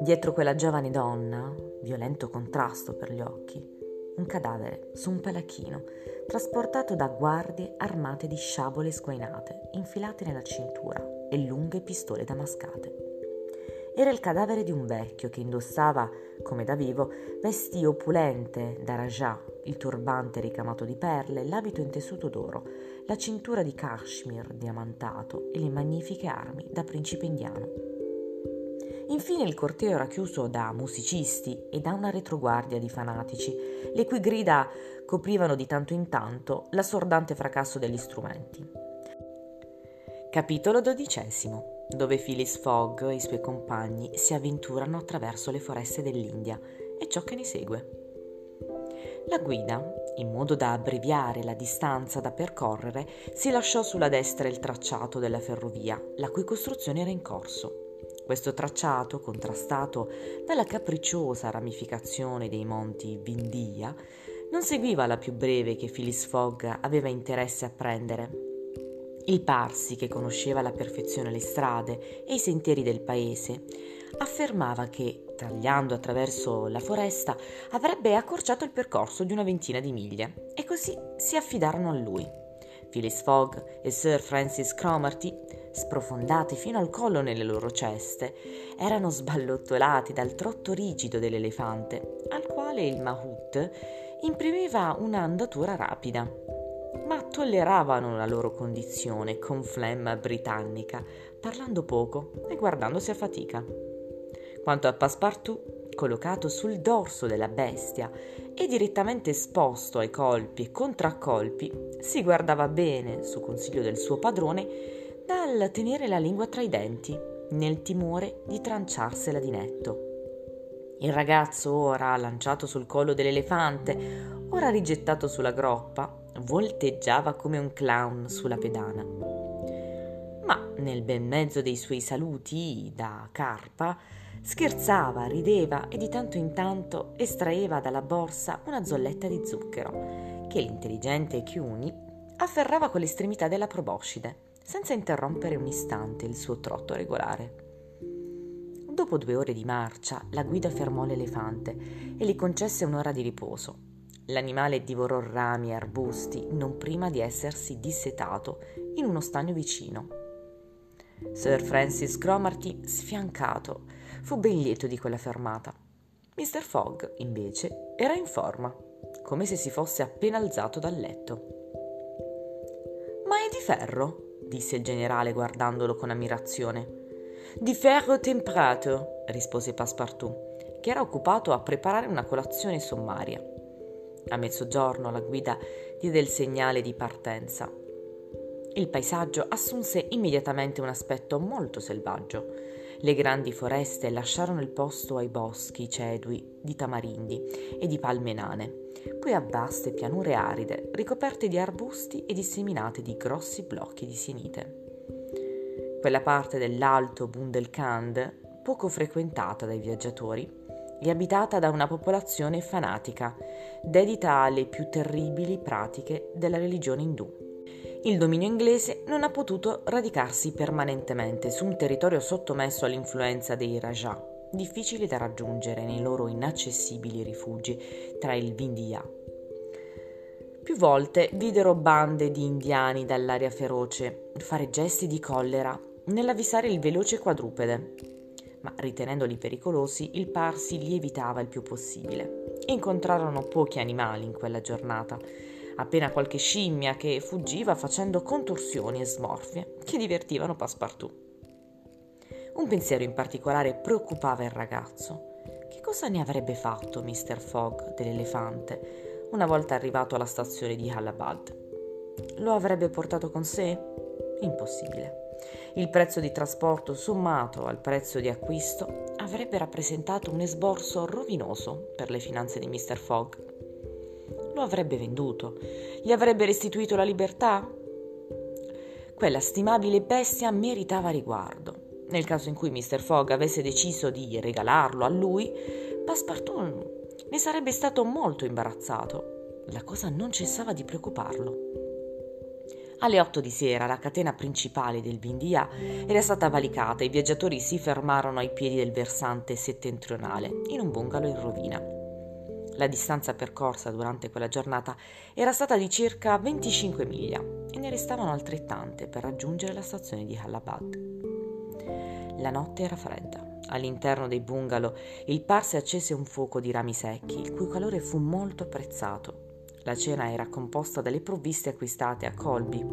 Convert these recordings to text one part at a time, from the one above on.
Dietro quella giovane donna, violento contrasto per gli occhi, un cadavere su un palacchino, trasportato da guardie armate di sciabole sguainate, infilate nella cintura e lunghe pistole damascate. Era il cadavere di un vecchio che indossava, come da vivo, vesti opulente da Rajah, il turbante ricamato di perle, l'abito in tessuto d'oro, la cintura di cashmere diamantato e le magnifiche armi da principe indiano. Infine il corteo era chiuso da musicisti e da una retroguardia di fanatici, le cui grida coprivano di tanto in tanto l'assordante fracasso degli strumenti. Capitolo dodicesimo, dove Phyllis Fogg e i suoi compagni si avventurano attraverso le foreste dell'India e ciò che ne segue. La guida, in modo da abbreviare la distanza da percorrere, si lasciò sulla destra il tracciato della ferrovia, la cui costruzione era in corso. Questo tracciato, contrastato dalla capricciosa ramificazione dei monti Vindia, non seguiva la più breve che Phyllis Fogg aveva interesse a prendere. Il Parsi, che conosceva alla perfezione le strade e i sentieri del paese, affermava che, tagliando attraverso la foresta, avrebbe accorciato il percorso di una ventina di miglia, e così si affidarono a lui. Phyllis Fogg e Sir Francis Cromarty sprofondati fino al collo nelle loro ceste, erano sballottolati dal trotto rigido dell'elefante, al quale il Mahout imprimeva un'andatura rapida. Ma tolleravano la loro condizione con flemma britannica, parlando poco e guardandosi a fatica. Quanto a Passepartout, collocato sul dorso della bestia e direttamente esposto ai colpi e contraccolpi, si guardava bene, su consiglio del suo padrone, dal tenere la lingua tra i denti, nel timore di tranciarsela di netto. Il ragazzo, ora lanciato sul collo dell'elefante, ora rigettato sulla groppa, volteggiava come un clown sulla pedana. Ma nel bel mezzo dei suoi saluti da carpa, scherzava, rideva e di tanto in tanto estraeva dalla borsa una zolletta di zucchero, che l'intelligente Chiuni afferrava con l'estremità della proboscide senza interrompere un istante il suo trotto regolare. Dopo due ore di marcia, la guida fermò l'elefante e gli concesse un'ora di riposo. L'animale divorò rami e arbusti non prima di essersi dissetato in uno stagno vicino. Sir Francis Cromarty, sfiancato, fu ben lieto di quella fermata. Mr. Fogg, invece, era in forma, come se si fosse appena alzato dal letto. Ma è di ferro? disse il generale guardandolo con ammirazione. Di ferro temprato, rispose Passepartout, che era occupato a preparare una colazione sommaria. A mezzogiorno la guida diede il segnale di partenza. Il paesaggio assunse immediatamente un aspetto molto selvaggio. Le grandi foreste lasciarono il posto ai boschi cedui di tamarindi e di palme nane poi a vaste pianure aride, ricoperte di arbusti e disseminate di grossi blocchi di sienite. Quella parte dell'alto Bundelkhand, poco frequentata dai viaggiatori, è abitata da una popolazione fanatica, dedita alle più terribili pratiche della religione indù. Il dominio inglese non ha potuto radicarsi permanentemente su un territorio sottomesso all'influenza dei Rajah difficili da raggiungere nei loro inaccessibili rifugi tra il Vindia. Più volte videro bande di indiani dall'aria feroce fare gesti di collera nell'avvisare il veloce quadrupede, ma ritenendoli pericolosi il Parsi li evitava il più possibile. Incontrarono pochi animali in quella giornata, appena qualche scimmia che fuggiva facendo contorsioni e smorfie che divertivano Passepartout. Un pensiero in particolare preoccupava il ragazzo. Che cosa ne avrebbe fatto Mr. Fogg dell'elefante una volta arrivato alla stazione di Allahabad? Lo avrebbe portato con sé? Impossibile. Il prezzo di trasporto sommato al prezzo di acquisto avrebbe rappresentato un esborso rovinoso per le finanze di Mr. Fogg. Lo avrebbe venduto? Gli avrebbe restituito la libertà? Quella stimabile bestia meritava riguardo nel caso in cui Mr. Fogg avesse deciso di regalarlo a lui, Passepartout ne sarebbe stato molto imbarazzato. La cosa non cessava di preoccuparlo. Alle 8 di sera la catena principale del Vindia era stata valicata e i viaggiatori si fermarono ai piedi del versante settentrionale, in un bungalow in rovina. La distanza percorsa durante quella giornata era stata di circa 25 miglia e ne restavano altrettante per raggiungere la stazione di Allahabad. La notte era fredda. All'interno dei bungalow il Parse accese un fuoco di rami secchi, il cui calore fu molto apprezzato la cena era composta dalle provviste acquistate a Colby.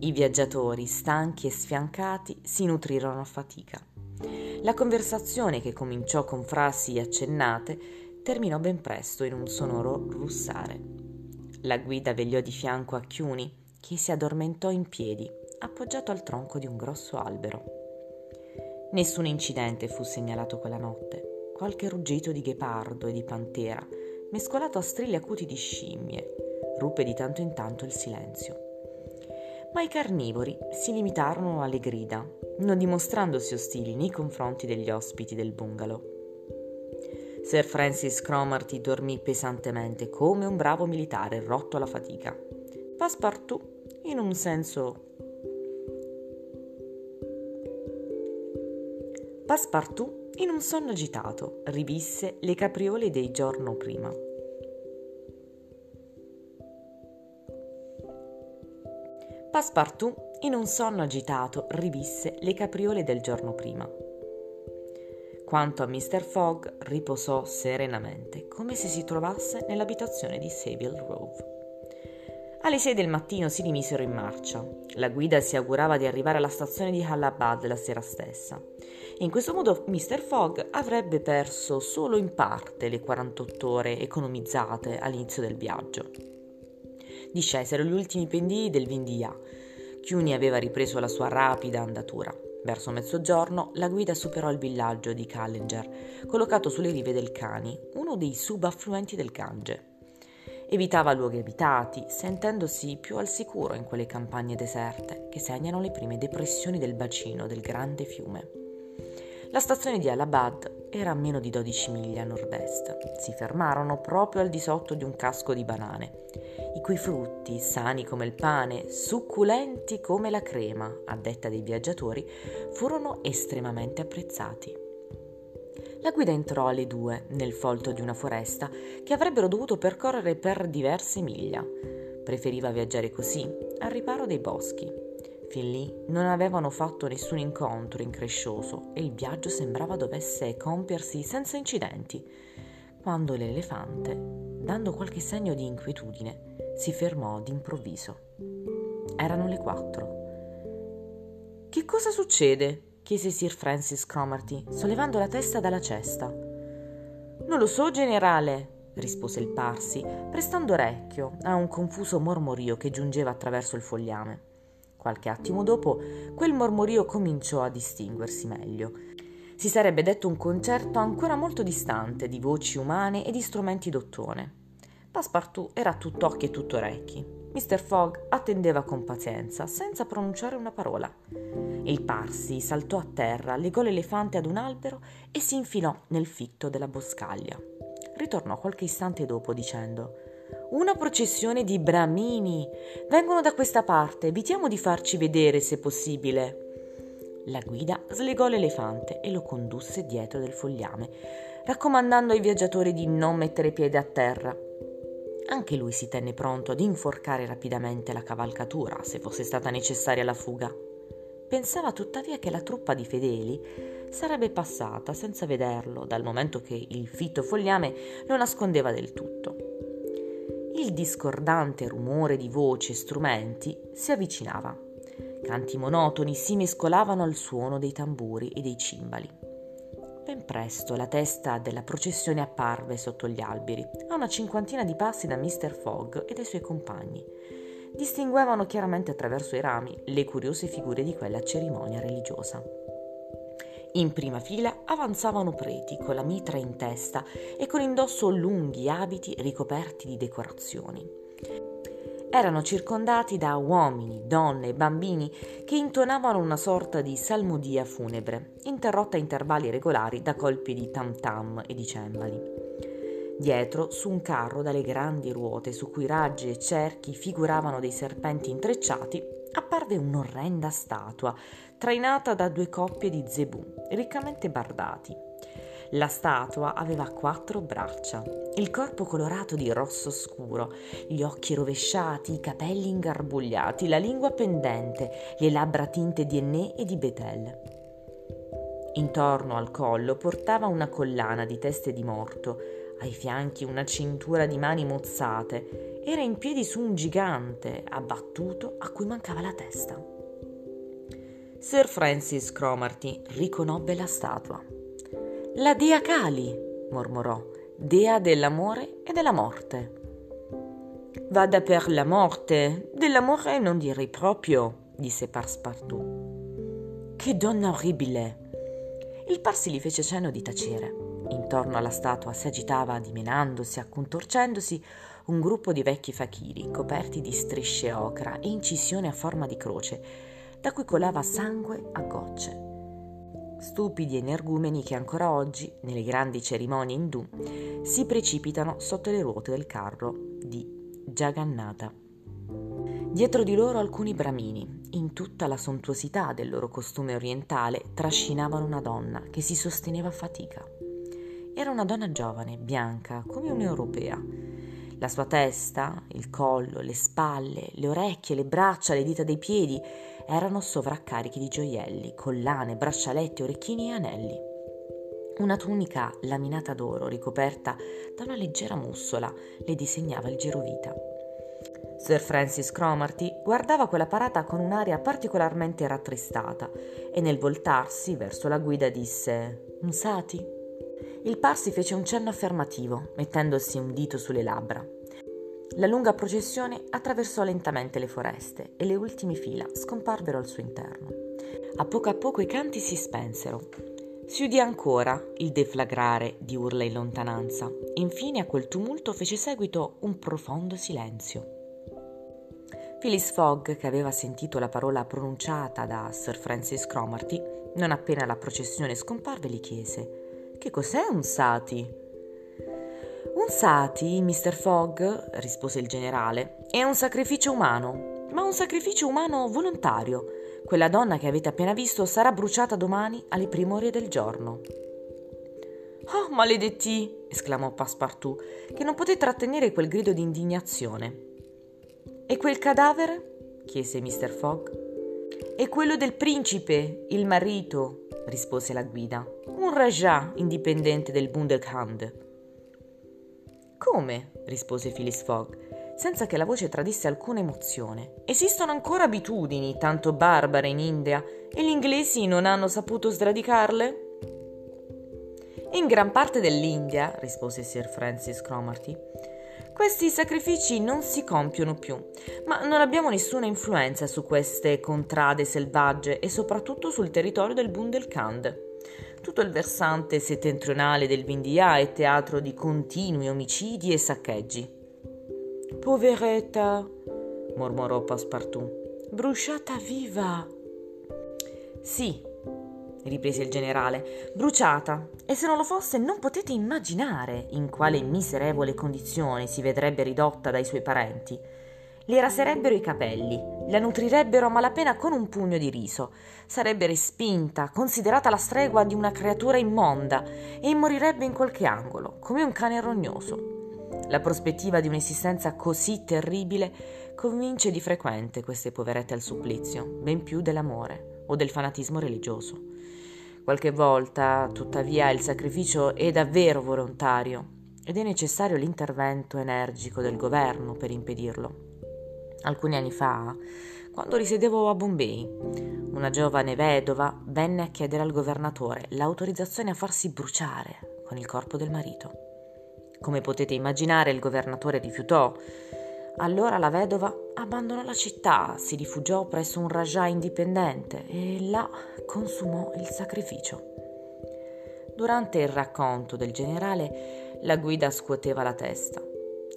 I viaggiatori, stanchi e sfiancati, si nutrirono a fatica. La conversazione, che cominciò con frasi accennate, terminò ben presto in un sonoro russare. La guida vegliò di fianco a Chiuni, che si addormentò in piedi, appoggiato al tronco di un grosso albero. Nessun incidente fu segnalato quella notte. Qualche ruggito di ghepardo e di pantera mescolato a strilli acuti di scimmie, ruppe di tanto in tanto il silenzio. Ma i carnivori si limitarono alle grida, non dimostrandosi ostili nei confronti degli ospiti del bungalow. Sir Francis Cromarty dormì pesantemente come un bravo militare rotto alla fatica. Passepartout, in un senso Passepartout in un sonno agitato rivisse le capriole del giorno prima. Passepartout, in un sonno agitato, rivisse le capriole del giorno prima. Quanto a Mr. Fogg, riposò serenamente, come se si trovasse nell'abitazione di Savile Grove. Alle sei del mattino si rimisero in marcia. La guida si augurava di arrivare alla stazione di Allahabad la sera stessa. In questo modo Mr. Fogg avrebbe perso solo in parte le 48 ore economizzate all'inizio del viaggio. Discesero gli ultimi pendii del Vindia. Chiuni aveva ripreso la sua rapida andatura. Verso mezzogiorno la guida superò il villaggio di Callinger, collocato sulle rive del Cani, uno dei subaffluenti del Gange. Evitava luoghi abitati, sentendosi più al sicuro in quelle campagne deserte che segnano le prime depressioni del bacino del grande fiume. La stazione di Allahabad era a meno di 12 miglia a nord-est. Si fermarono proprio al di sotto di un casco di banane, i cui frutti, sani come il pane, succulenti come la crema, a detta dei viaggiatori, furono estremamente apprezzati. La guida entrò alle due nel folto di una foresta che avrebbero dovuto percorrere per diverse miglia. Preferiva viaggiare così, al riparo dei boschi, Fin lì non avevano fatto nessun incontro increscioso e il viaggio sembrava dovesse compiersi senza incidenti, quando l'elefante, dando qualche segno di inquietudine, si fermò d'improvviso. Erano le quattro. Che cosa succede? chiese Sir Francis Cromarty, sollevando la testa dalla cesta. Non lo so, generale, rispose il Parsi, prestando orecchio a un confuso mormorio che giungeva attraverso il fogliame. Qualche attimo dopo, quel mormorio cominciò a distinguersi meglio. Si sarebbe detto un concerto ancora molto distante di voci umane e di strumenti d'ottone. Passepartout era tutto occhi e tutto orecchi. Mr. Fogg attendeva con pazienza, senza pronunciare una parola. Il Parsi saltò a terra, legò l'elefante ad un albero e si infilò nel fitto della boscaglia. Ritornò qualche istante dopo dicendo una processione di bramini. Vengono da questa parte, evitiamo di farci vedere se possibile. La guida slegò l'elefante e lo condusse dietro del fogliame, raccomandando ai viaggiatori di non mettere piede a terra. Anche lui si tenne pronto ad inforcare rapidamente la cavalcatura se fosse stata necessaria la fuga. Pensava tuttavia che la truppa di fedeli sarebbe passata senza vederlo, dal momento che il fitto fogliame lo nascondeva del tutto il discordante rumore di voci e strumenti si avvicinava. Canti monotoni si mescolavano al suono dei tamburi e dei cimbali. Ben presto la testa della processione apparve sotto gli alberi, a una cinquantina di passi da Mr. Fogg e dai suoi compagni. Distinguevano chiaramente attraverso i rami le curiose figure di quella cerimonia religiosa. In prima fila avanzavano preti con la mitra in testa e con indosso lunghi abiti ricoperti di decorazioni. Erano circondati da uomini, donne e bambini che intonavano una sorta di salmodia funebre, interrotta a intervalli regolari da colpi di tam tam e di cembali. Dietro, su un carro dalle grandi ruote su cui raggi e cerchi figuravano dei serpenti intrecciati, apparve un'orrenda statua, trainata da due coppie di zebù, riccamente bardati. La statua aveva quattro braccia, il corpo colorato di rosso scuro, gli occhi rovesciati, i capelli ingarbugliati, la lingua pendente, le labbra tinte di Ennè e di Betel. Intorno al collo portava una collana di teste di morto, ai fianchi una cintura di mani mozzate. Era in piedi su un gigante abbattuto a cui mancava la testa. Sir Francis Cromarty riconobbe la statua. La dea Kali, mormorò, dea dell'amore e della morte. Vada per la morte, dell'amore non direi proprio, disse Passepartout. Che donna orribile! Il Parsi gli fece cenno di tacere. Intorno alla statua si agitava, dimenandosi, accontorcendosi, un gruppo di vecchi fakiri coperti di strisce ocra e incisioni a forma di croce, da cui colava sangue a gocce. Stupidi energumeni che ancora oggi, nelle grandi cerimonie indù, si precipitano sotto le ruote del carro di Jagannatha. Dietro di loro alcuni bramini, in tutta la sontuosità del loro costume orientale, trascinavano una donna che si sosteneva a fatica. Era una donna giovane, bianca, come un'europea. La sua testa, il collo, le spalle, le orecchie, le braccia, le dita dei piedi erano sovraccarichi di gioielli, collane, braccialetti, orecchini e anelli. Una tunica laminata d'oro ricoperta da una leggera mussola le disegnava il girovita. Sir Francis Cromarty guardava quella parata con un'aria particolarmente rattristata e nel voltarsi verso la guida disse Un sati? Il Parsi fece un cenno affermativo, mettendosi un dito sulle labbra. La lunga processione attraversò lentamente le foreste e le ultime fila scomparvero al suo interno. A poco a poco i canti si spensero. Si udì ancora il deflagrare di urla in lontananza. Infine a quel tumulto fece seguito un profondo silenzio. Phyllis Fogg, che aveva sentito la parola pronunciata da Sir Francis Cromarty, non appena la processione scomparve, gli chiese che cos'è un sati? Un sati, Mr. Fogg, rispose il generale, è un sacrificio umano, ma un sacrificio umano volontario. Quella donna che avete appena visto sarà bruciata domani alle prime ore del giorno. Oh, maledetti! esclamò Passepartout, che non poté trattenere quel grido di indignazione. E quel cadavere? chiese Mr. Fogg. È quello del principe, il marito, rispose la guida. Un Rajah indipendente del Bundelkhand. Come? rispose Phyllis Fogg, senza che la voce tradisse alcuna emozione. Esistono ancora abitudini tanto barbare in India e gli inglesi non hanno saputo sradicarle? In gran parte dell'India, rispose Sir Francis Cromarty, questi sacrifici non si compiono più, ma non abbiamo nessuna influenza su queste contrade selvagge e soprattutto sul territorio del Bundelkhand. Tutto il versante settentrionale del Vindia è teatro di continui omicidi e saccheggi. Poveretta, mormorò Passepartout, bruciata viva. Sì, riprese il generale, bruciata, e se non lo fosse non potete immaginare in quale miserevole condizione si vedrebbe ridotta dai suoi parenti. Le raserebbero i capelli, la nutrirebbero a malapena con un pugno di riso, sarebbe respinta, considerata la stregua di una creatura immonda e morirebbe in qualche angolo, come un cane rognoso. La prospettiva di un'esistenza così terribile convince di frequente queste poverette al supplizio, ben più dell'amore o del fanatismo religioso. Qualche volta, tuttavia, il sacrificio è davvero volontario ed è necessario l'intervento energico del governo per impedirlo. Alcuni anni fa, quando risiedevo a Bombay, una giovane vedova venne a chiedere al governatore l'autorizzazione a farsi bruciare con il corpo del marito. Come potete immaginare, il governatore rifiutò. Allora la vedova abbandonò la città, si rifugiò presso un Rajah indipendente e là consumò il sacrificio. Durante il racconto del generale, la guida scuoteva la testa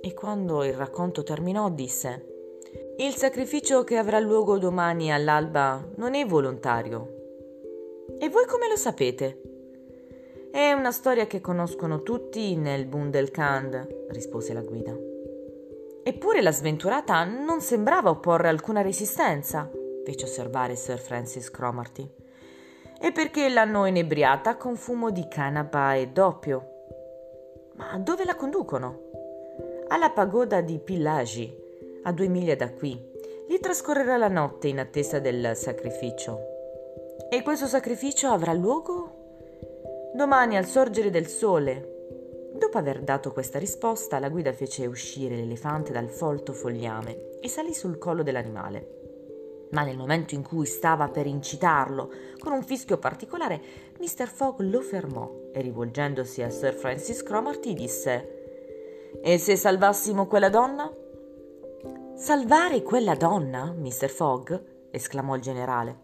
e quando il racconto terminò disse Il sacrificio che avrà luogo domani all'alba non è volontario. E voi come lo sapete? È una storia che conoscono tutti nel Bundelkand, rispose la guida. Eppure la sventurata non sembrava opporre alcuna resistenza, fece osservare Sir Francis Cromarty. E perché l'hanno inebriata con fumo di canapa e doppio. Ma dove la conducono? Alla pagoda di Pillagi, a due miglia da qui. Lì trascorrerà la notte in attesa del sacrificio. E questo sacrificio avrà luogo domani al sorgere del sole. Dopo aver dato questa risposta, la guida fece uscire l'elefante dal folto fogliame e salì sul collo dell'animale. Ma nel momento in cui stava per incitarlo con un fischio particolare, Mr. Fogg lo fermò e rivolgendosi a Sir Francis Cromarty disse: E se salvassimo quella donna? Salvare quella donna, Mr. Fogg? esclamò il generale.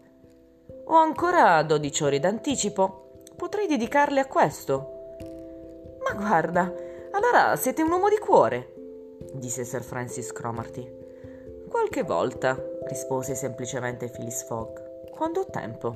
Ho ancora dodici ore d'anticipo potrei dedicarle a questo. Ma guarda, allora siete un uomo di cuore, disse Sir Francis Cromarty. Qualche volta, rispose semplicemente Phyllis Fogg, quando ho tempo.